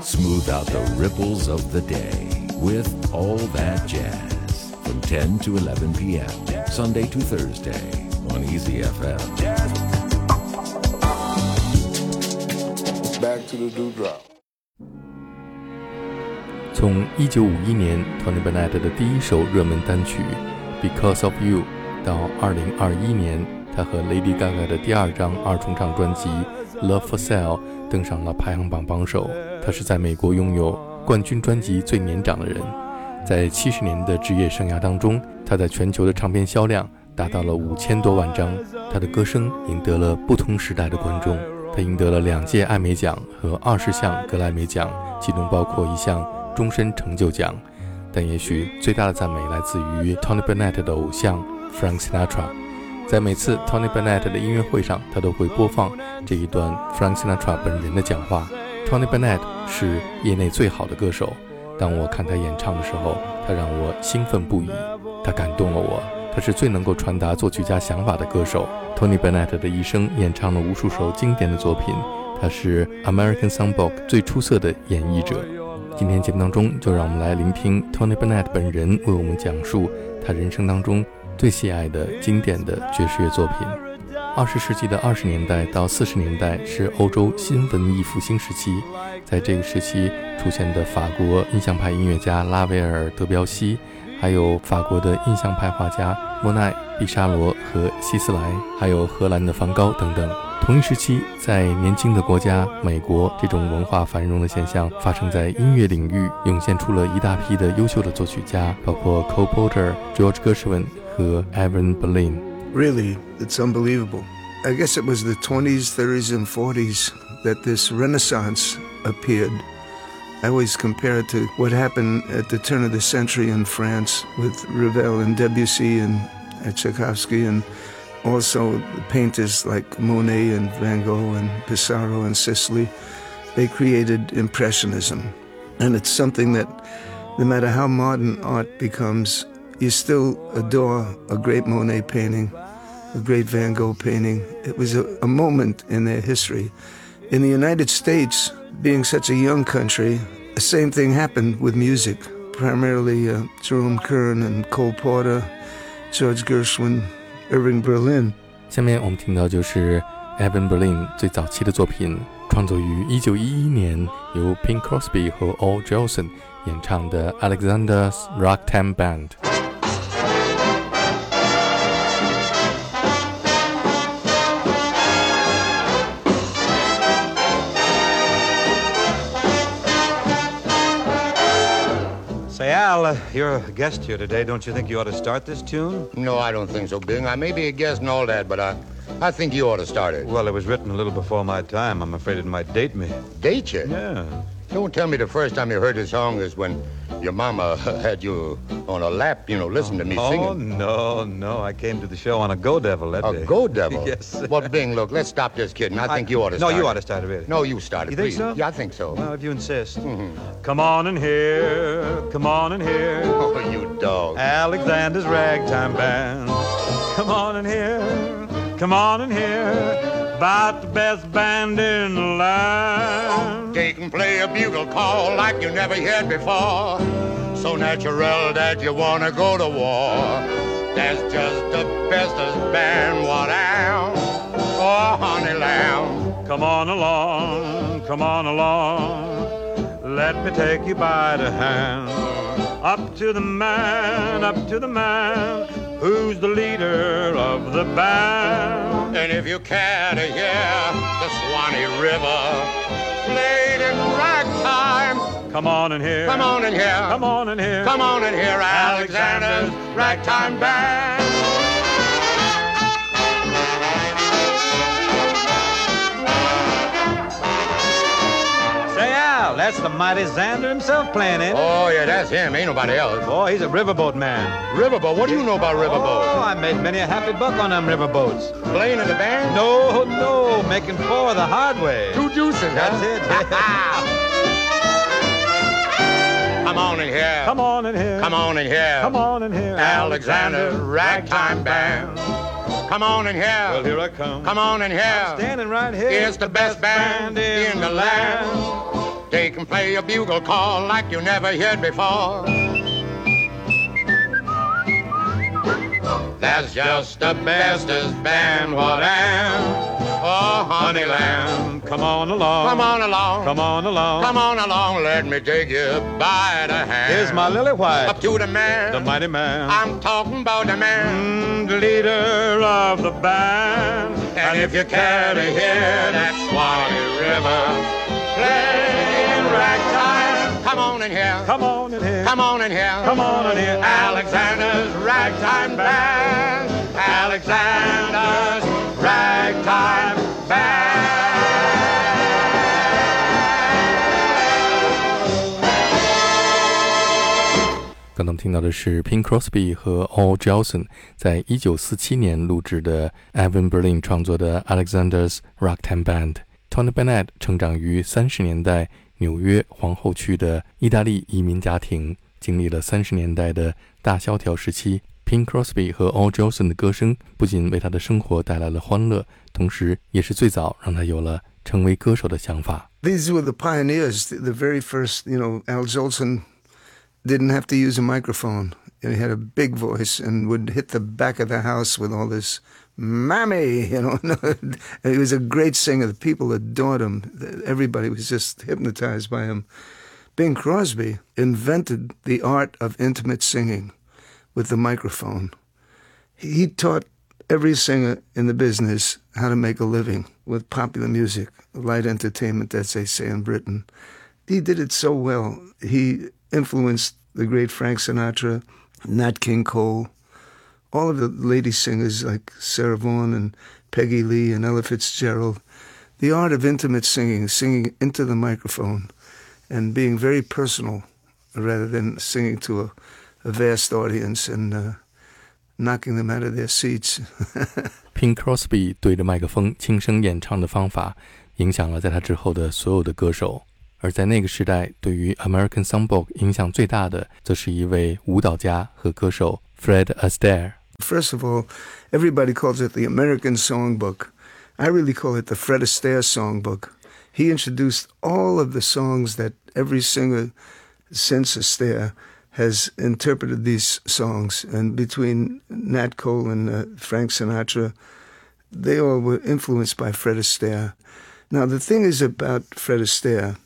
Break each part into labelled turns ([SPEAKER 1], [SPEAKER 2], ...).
[SPEAKER 1] Smooth out the ripples of the day with All That Jazz from 10 to 11 p.m. Sunday to Thursday on Easy FM.
[SPEAKER 2] Back to the dewdrop.
[SPEAKER 3] 从1951年 Tony Bennett 的第一首热门单曲《Because of You》到2021年他和 Lady Gaga 的第二张二重唱专辑《Love for Sale》 登上了排行榜榜首。他是在美国拥有冠军专辑最年长的人。在七十年的职业生涯当中，他在全球的唱片销量达到了五千多万张。他的歌声赢得了不同时代的观众。他赢得了两届艾美奖和二十项格莱美奖，其中包括一项终身成就奖。但也许最大的赞美来自于 Tony Bennett 的偶像 Frank Sinatra。在每次 Tony Bennett 的音乐会上，他都会播放这一段 Frank Sinatra 本人的讲话。Tony Bennett 是业内最好的歌手。当我看他演唱的时候，他让我兴奋不已，他感动了我。他是最能够传达作曲家想法的歌手。Tony Bennett 的一生演唱了无数首经典的作品，他是 American Songbook 最出色的演绎者。今天节目当中，就让我们来聆听 Tony Bennett 本人为我们讲述他人生当中最喜爱的经典的爵士乐作品。二十世纪的二十年代到四十年代是欧洲新文艺复兴时期，在这个时期出现的法国印象派音乐家拉威尔、德彪西，还有法国的印象派画家莫奈、毕沙罗和希斯莱，还有荷兰的梵高等等。同一时期，在年轻的国家美国，这种文化繁荣的现象发生在音乐领域，涌现出了一大批的优秀的作曲家，包括 Cole Porter、George Gershwin 和 Irving Berlin。
[SPEAKER 2] Really, it's unbelievable. I guess it was the 20s, 30s, and 40s that this renaissance appeared. I always compare it to what happened at the turn of the century in France with Ravel and Debussy and Tchaikovsky and also painters like Monet and Van Gogh and Pissarro and Sisley. They created Impressionism. And it's something that, no matter how modern art becomes, you still adore a great Monet painting, a great Van Gogh painting. It was a, a moment in their history. In the United States, being such a young country, the same thing happened with music. Primarily uh, Jerome Kern and Cole Porter, George Gershwin, Irving Berlin.
[SPEAKER 3] 下面我们听到就是 Evan Berlin 最早期的作品，创作于一九一一年，由 Pink Crosby 和 O. Johnson 演唱的 Alexander's Ragtime Band。
[SPEAKER 4] Al, uh, you're a guest here today. Don't you think you ought to start this tune?
[SPEAKER 5] No, I don't think so, Bing. I may be a guest and all that, but I, I think you ought to start it.
[SPEAKER 4] Well, it was written a little before my time. I'm afraid it might date me.
[SPEAKER 5] Date you?
[SPEAKER 4] Yeah.
[SPEAKER 5] Don't tell me the first time you heard this song is when your mama had you on a lap, you know, listen to me
[SPEAKER 4] oh,
[SPEAKER 5] singing.
[SPEAKER 4] Oh, no, no. I came to the show on a Go Devil that
[SPEAKER 5] a
[SPEAKER 4] day.
[SPEAKER 5] A Go Devil?
[SPEAKER 4] yes.
[SPEAKER 5] Well, Bing, look, let's stop this kidding. I, I think you ought to
[SPEAKER 4] no, you ought to start it, really.
[SPEAKER 5] No, you start it.
[SPEAKER 4] You think
[SPEAKER 5] please.
[SPEAKER 4] so?
[SPEAKER 5] Yeah, I think so.
[SPEAKER 4] Well, if you insist.
[SPEAKER 5] Mm-hmm.
[SPEAKER 4] Come on in here, come on in here.
[SPEAKER 5] Oh, you dog.
[SPEAKER 4] Alexander's Ragtime Band. Come on in here, come on in here about the best band in the land.
[SPEAKER 5] They can play a bugle call like you never heard before. So natural that you wanna go to war. That's just the bestest band what am. Oh, honey lamb.
[SPEAKER 4] Come on along, come on along. Let me take you by the hand. Up to the man, up to the man who's the leader of the band.
[SPEAKER 5] And if you care to hear the Swanee River played in ragtime,
[SPEAKER 4] come on in here.
[SPEAKER 5] Come on in here.
[SPEAKER 4] Come on in here.
[SPEAKER 5] Come on in here, Alexander's Ragtime Band.
[SPEAKER 4] That's the mighty Xander himself playing it.
[SPEAKER 5] Oh, yeah, that's him. Ain't nobody else.
[SPEAKER 4] Oh, he's a riverboat man.
[SPEAKER 5] Riverboat? What do you know about riverboats?
[SPEAKER 4] Oh, I made many a happy buck on them riverboats.
[SPEAKER 5] Playing in the band?
[SPEAKER 4] No, no, making four the hard way.
[SPEAKER 5] Two juices,
[SPEAKER 4] That's
[SPEAKER 5] huh?
[SPEAKER 4] it.
[SPEAKER 5] Come on in here.
[SPEAKER 4] Come on in here.
[SPEAKER 5] Come on in here.
[SPEAKER 4] Come on in here.
[SPEAKER 5] Alexander Ragtime Band. Come on in here.
[SPEAKER 4] Well, here I come.
[SPEAKER 5] Come on in here.
[SPEAKER 4] I'm standing right here.
[SPEAKER 5] It's the best band in the land. They can play a bugle call like you never heard before. That's just the bestest band what am. Oh, honey lamb,
[SPEAKER 4] Come on along.
[SPEAKER 5] come on along.
[SPEAKER 4] Come on along.
[SPEAKER 5] Come on along, let me take you by the hand.
[SPEAKER 4] Here's my lily white,
[SPEAKER 5] Up to the man.
[SPEAKER 4] the mighty man.
[SPEAKER 5] I'm talking about the man.
[SPEAKER 4] Mm, the leader of the band.
[SPEAKER 5] And if you care to hear that Swanee River ragtime, come on in here.
[SPEAKER 4] Come on in here.
[SPEAKER 5] Come on in here.
[SPEAKER 4] Come on in here.
[SPEAKER 5] Alexander's Ragtime Band. Alexander's Ragtime Band.
[SPEAKER 3] 刚刚听到的是 Pink Crosby 和 Al Jolson 在一九四七年录制的 Evan Berlin 创作的 Alexander's Ragtime Band。Tony Bennett 成长于三十年代纽约皇后区的意大利移民家庭，经历了三十年代的大萧条时期。Bing Crosby 和 Al Jolson 的歌声不仅为他的生活带来了欢乐，同时也是最早让他有了成为歌手的想法。
[SPEAKER 2] These were the pioneers. The very first, you know, Al Jolson didn't have to use a microphone. He had a big voice and would hit the back of the house with all this Mammy, you know. he was a great singer. The people adored him. Everybody was just hypnotized by him. Bing Crosby invented the art of intimate singing with the microphone. He taught every singer in the business how to make a living with popular music, light entertainment, as they say in Britain. He did it so well. He influenced the great Frank Sinatra, Nat King Cole, all of the lady singers like Sarah Vaughan and Peggy Lee and Ella Fitzgerald, the art of intimate singing, singing into the microphone and being very personal rather than singing to a, a vast audience and uh, knocking them out of their seats.
[SPEAKER 3] Bing Crosby 对着麦克风轻声演唱的方法，影响了在他之后的所有的歌手。而在那个时代，对于 American Songbook 影响最大的，则是一位舞蹈家和歌手 Fred Astaire。
[SPEAKER 2] First of all, everybody calls it the American Songbook. I really call it the Fred Astaire Songbook. He introduced all of the songs that every singer since Astaire has interpreted these songs. And between Nat Cole and uh, Frank Sinatra, they all were influenced by Fred Astaire. Now, the thing is about Fred Astaire,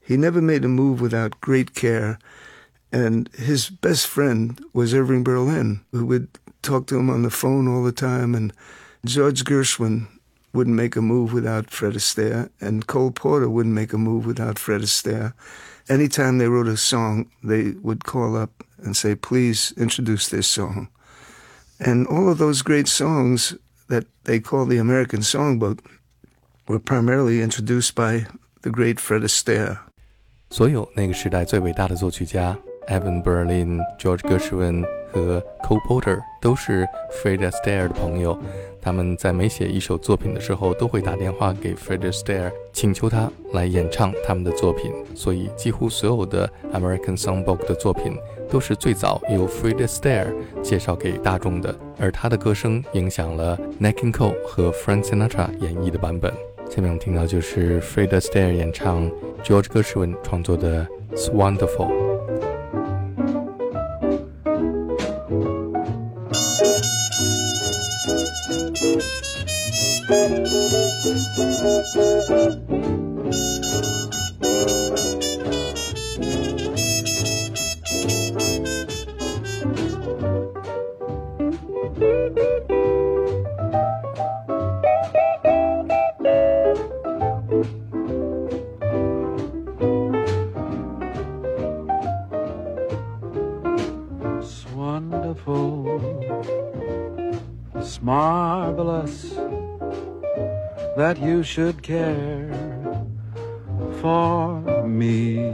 [SPEAKER 2] he never made a move without great care. And his best friend was Irving Berlin, who would Talk to him on the phone all the time. And George Gershwin wouldn't make a move without Fred Astaire, and Cole Porter wouldn't make a move without Fred Astaire. Anytime they wrote a song, they would call up and say, please introduce this song. And all of those great songs that they call the American Songbook were primarily introduced by the great Fred Astaire.
[SPEAKER 3] 所有那个时代最伟大的作曲家，Irving Berlin、George Gershwin、和 Cole Porter 都是 Fred Astaire 的朋友。他们在每写一首作品的时候，都会打电话给 Fred Astaire，请求他来演唱他们的作品。所以，几乎所有的 American Songbook 的作品都是最早由 Fred Astaire 介绍给大众的，而他的歌声影响了 Nat King Cole 和 Frank Sinatra 演绎的版本。下面我们听到就是 Fred Astaire 演唱 George Gershwin 创作的《It's Wonderful》。
[SPEAKER 6] Marvelous that you should care for me.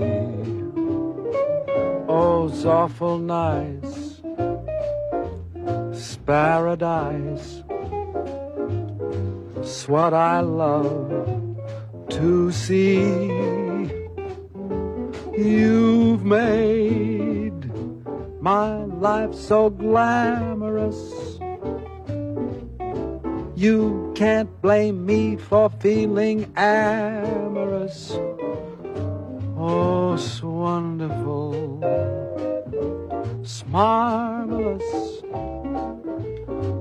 [SPEAKER 6] Oh, it's awful nice. It's paradise. It's what I love to see. You've made my life so glamorous. You can't blame me for feeling amorous. Oh, most wonderful, marvelous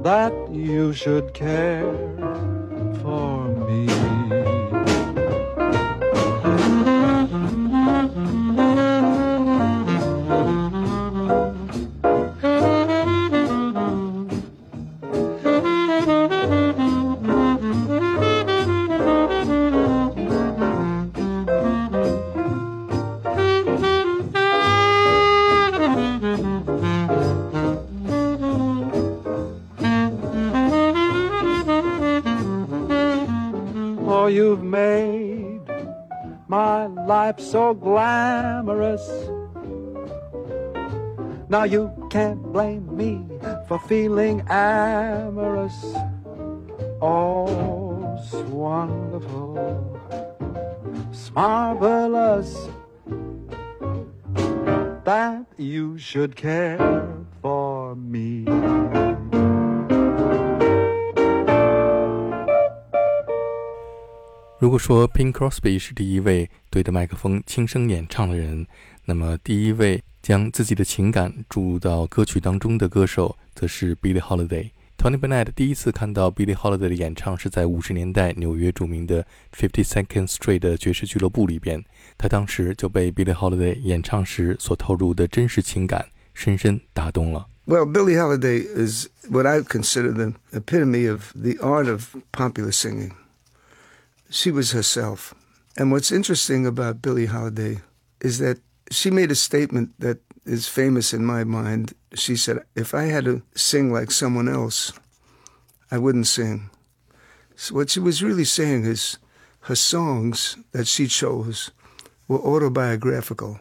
[SPEAKER 6] that you should care for me. For feeling amorous. Oh, it's wonderful, it's marvelous that you should care for me.
[SPEAKER 3] 如果说 Pink Crosby 是第一位对着麦克风轻声演唱的人，那么第一位将自己的情感注入到歌曲当中的歌手，则是 Billie Holiday。Tony Bennett 第一次看到 Billie Holiday 的演唱是在五十年代纽约着名的 Fifty Second Street 的爵士俱乐部里边，他当时就被 Billie Holiday 演唱时所透露的真实情感深深打动了。
[SPEAKER 2] Well, Billie Holiday is what I consider the epitome of the art of popular singing. she was herself. And what's interesting about Billie Holiday is that she made a statement that is famous in my mind. She said, If I had to sing like someone else, I wouldn't sing. So what she was really saying is her songs that she chose were autobiographical.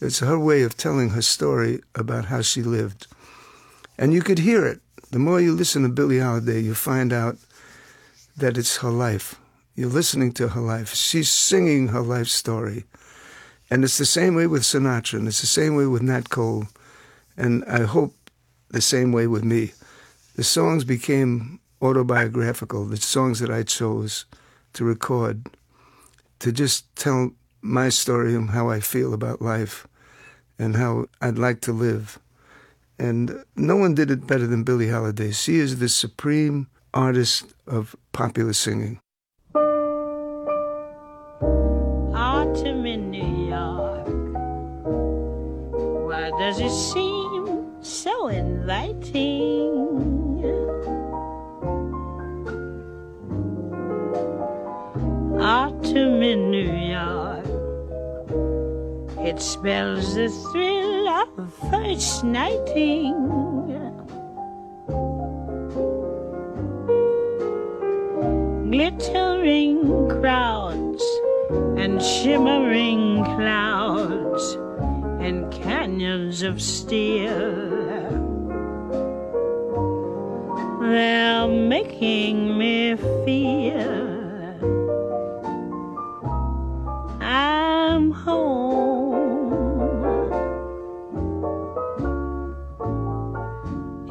[SPEAKER 2] It's her way of telling her story about how she lived. And you could hear it. The more you listen to Billie Holiday, you find out that it's her life. You're listening to her life. She's singing her life story. And it's the same way with Sinatra, and it's the same way with Nat Cole, and I hope the same way with me. The songs became autobiographical, the songs that I chose to record, to just tell my story and how I feel about life and how I'd like to live. And no one did it better than Billie Holiday. She is the supreme artist of popular singing.
[SPEAKER 7] It seem so inviting? Autumn in New York, it spells the thrill of first nighting. Glittering crowds and shimmering clouds and canyons of steel. They're making me feel I'm home.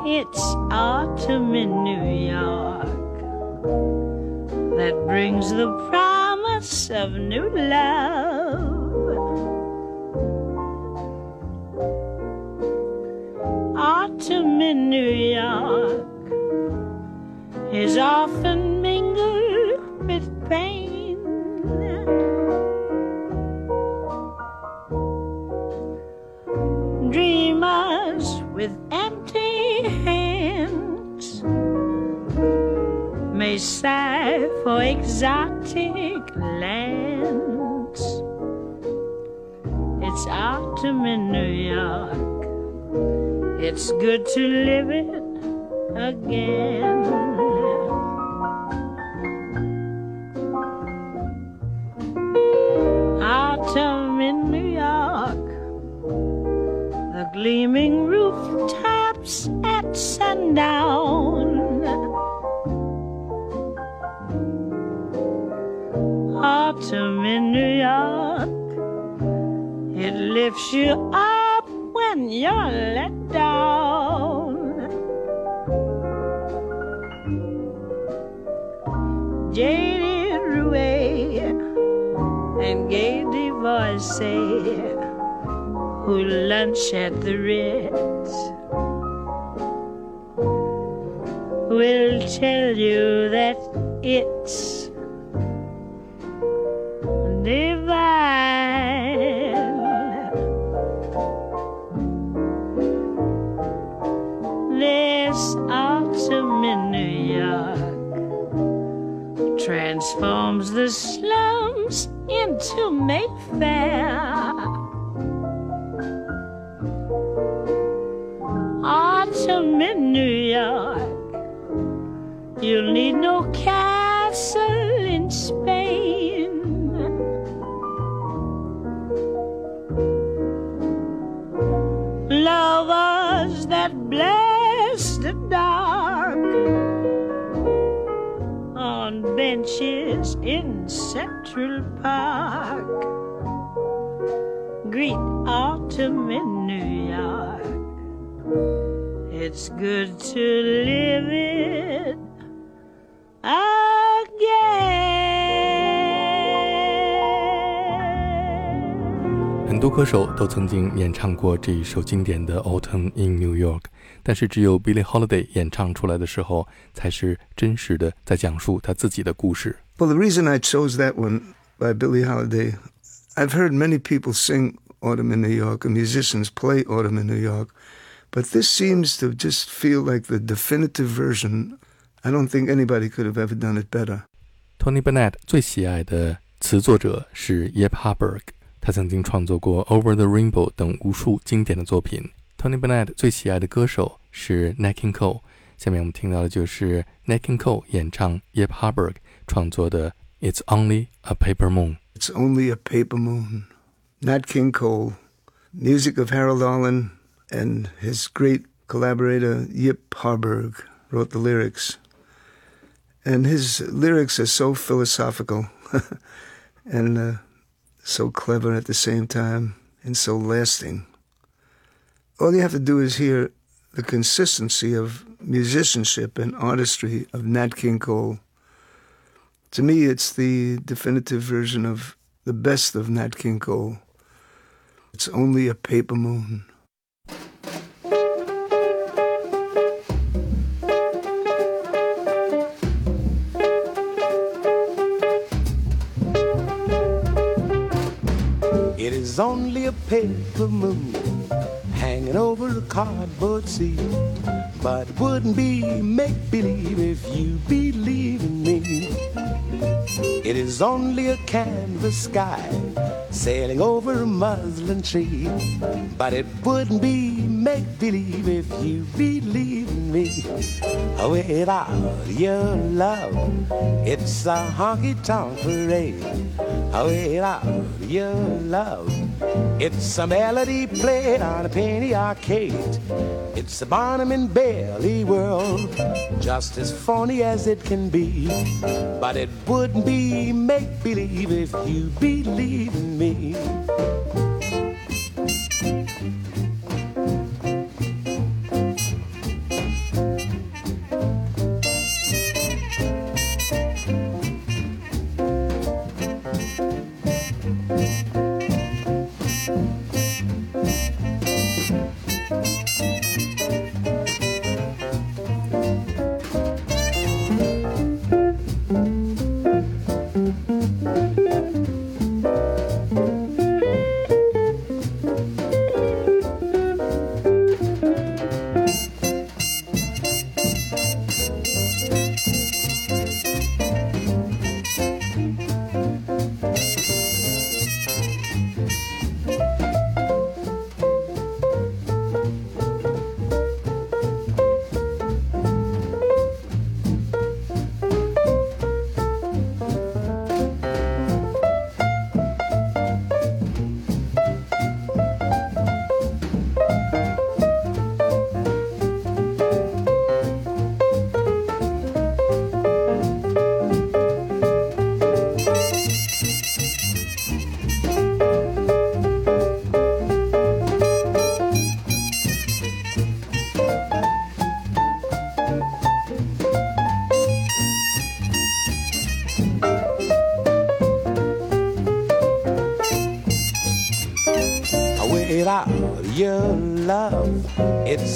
[SPEAKER 7] It's autumn in New York that brings the promise of new love. In New York is often mingled with pain. Dreamers with empty hands may sigh for exotic lands. It's autumn in New York it's good to live it again. Autumn in New York, the gleaming rooftops at sundown. Autumn in New York, it lifts you up when you're let gay say who lunch at the Ritz will tell you that it's divine. This autumn in New York transforms the into Mayfair. Autumn in ah, New York, you'll need no castle in Spain. Lovers that bless the dark on benches in Park. Greet autumn in New York. It's good to live it again.
[SPEAKER 3] 很多歌手都曾经演唱过这一首经典的《Autumn in New York》，但是只有 Billie Holiday 演唱出来的时候，才是真实的在讲述他自己的故事。
[SPEAKER 2] Well, the reason I chose that one by Billie Holiday. I've heard many people sing Autumn in New York and musicians play Autumn in New York, but this seems to just feel like the definitive version. I don't think anybody could have ever done it better.
[SPEAKER 3] Tony Bennett 最喜爱的词作者是 Yip Harburg，他曾经创作过《Over the Rainbow》等无数经典的作品。Tony Bennett 最喜爱的歌手是 Nat King Cole。下面我们听到的就是 Nat Cole 演唱 Yip Harburg 创作的 it's Only a Paper
[SPEAKER 2] Moon》。It's only a paper moon. Nat King Cole, music of Harold Arlen, and his great collaborator Yip Harburg wrote the lyrics. And his lyrics are so philosophical and uh, so clever at the same time and so lasting. All you have to do is hear the consistency of musicianship and artistry of Nat King Cole. To me, it's the definitive version of the best of Nat King Cole. It's only a paper moon.
[SPEAKER 8] It is only a paper moon hanging over a cardboard sea. But it wouldn't be make believe if you believe in me. It is only a canvas sky sailing over a muslin tree. But it wouldn't be make believe if you believe in me. Oh, without your love, it's a honky tonk parade. Without your love, it's a melody played on a penny arcade. It's a Barnum and Bailey world, just as phony as it can be. But it wouldn't be make believe if you believe in me.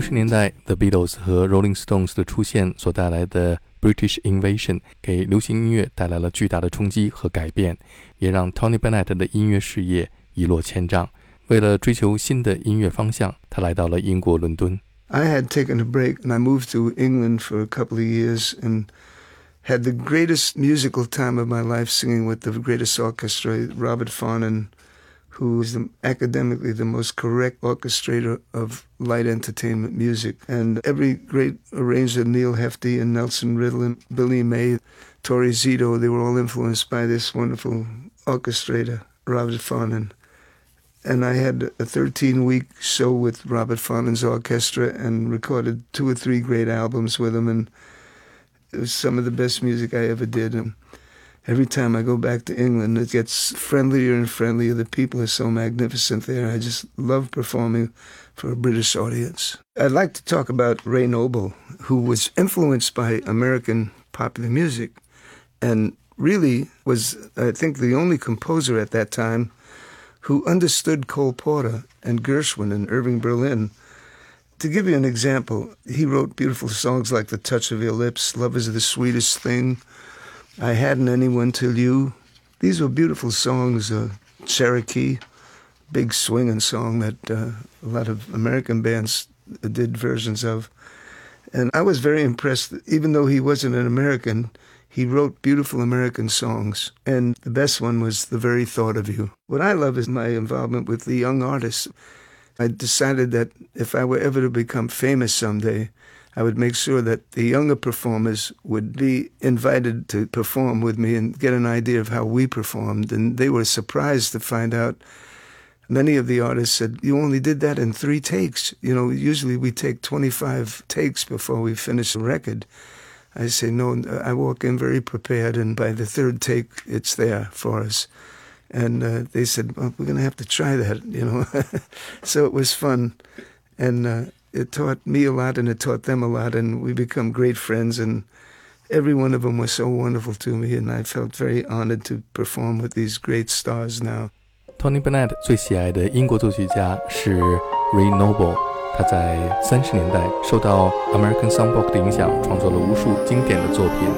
[SPEAKER 3] 六十年代，The Beatles 和 Rolling Stones 的出现所带来的 British Invasion 给流行音乐带来了巨大的冲击和改变，也让 Tony Bennett 的音乐事业一落千丈。为了追求新的音乐方向，他来到了英国伦敦。
[SPEAKER 2] I had taken a break and I moved to England for a couple of years and had the greatest musical time of my life singing with the greatest orchestra, Robert Farnon who is the, academically the most correct orchestrator of light entertainment music. And every great arranger, Neal Hefti and Nelson Riddle Billy May, Torrie Zito, they were all influenced by this wonderful orchestrator, Robert Farnon. And I had a 13 week show with Robert Farnon's orchestra and recorded two or three great albums with him. And it was some of the best music I ever did. And every time I go back to England, it gets friendlier and friendlier. The people are so magnificent there. I just love performing for a British audience. I'd like to talk about Ray Noble, who was influenced by American popular music and really was, I think, the only composer at that time who understood Cole Porter and Gershwin and Irving Berlin. To give you an example, he wrote beautiful songs like The Touch of Your Lips, Love is the Sweetest Thing, I Hadn't Anyone Till You. These were beautiful songs. Uh, Cherokee, big swinging song that uh, a lot of American bands did versions of. And I was very impressed. Even though he wasn't an American, he wrote beautiful American songs. And the best one was The Very Thought of You. What I love is my involvement with the young artists. I decided that if I were ever to become famous someday, I would make sure that the younger performers would be invited to perform with me and get an idea of how we performed. And they were surprised to find out many of the artists said, You only did that in three takes. You know, usually we take 25 takes before we finish a record. I say, No, I walk in very prepared, and by the third take, it's there for us. And uh, they said, well, We're going to have to try that, you know. so it was fun. And uh, it taught me a lot and it taught them a lot, and we become great friends. And every one of them was so wonderful to me, and I felt very honored to perform with these great stars now.
[SPEAKER 3] Tony Bennett 最喜爱的英国作曲家是 Ray Noble，他在三十年代受到 American Songbook 的影响，创作了无数经典的作品。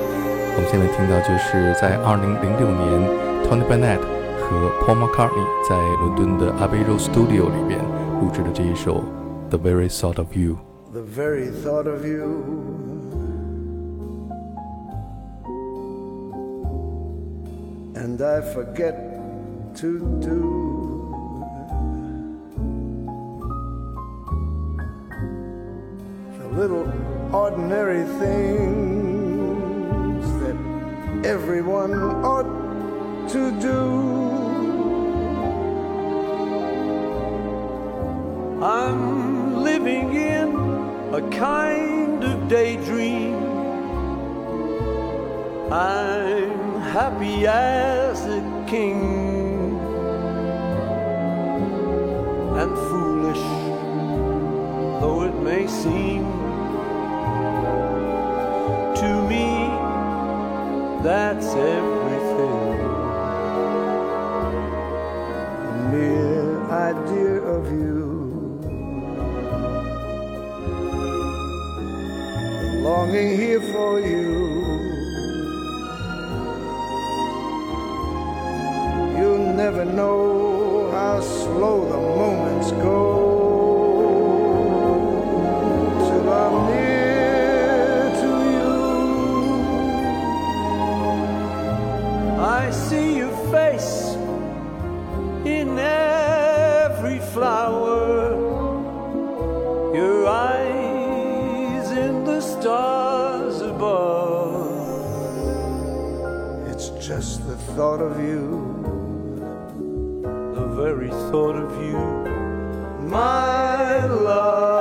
[SPEAKER 3] 我们现在听到就是在2006年，Tony Bennett 和 Paul McCartney 在伦敦的 Abbey Road Studio 里边录制的这一首。 The very thought of you.
[SPEAKER 2] The very thought of you. And I forget to do. The little ordinary things that everyone ought to do.
[SPEAKER 9] I'm living in a kind of daydream. I'm happy as a king and foolish though it may seem to me that's everything
[SPEAKER 2] never know how slow the moments go till I'm near to you.
[SPEAKER 9] I see your face in every flower. Your eyes in the stars above.
[SPEAKER 2] It's just the thought of you my love.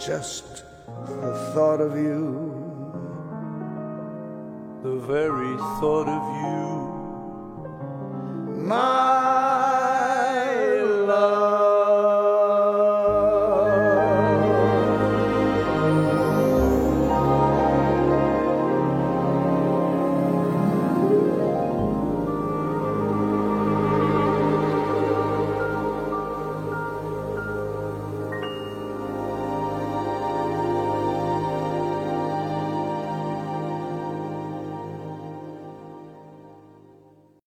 [SPEAKER 9] just the thought of you.
[SPEAKER 2] The very thought of you. My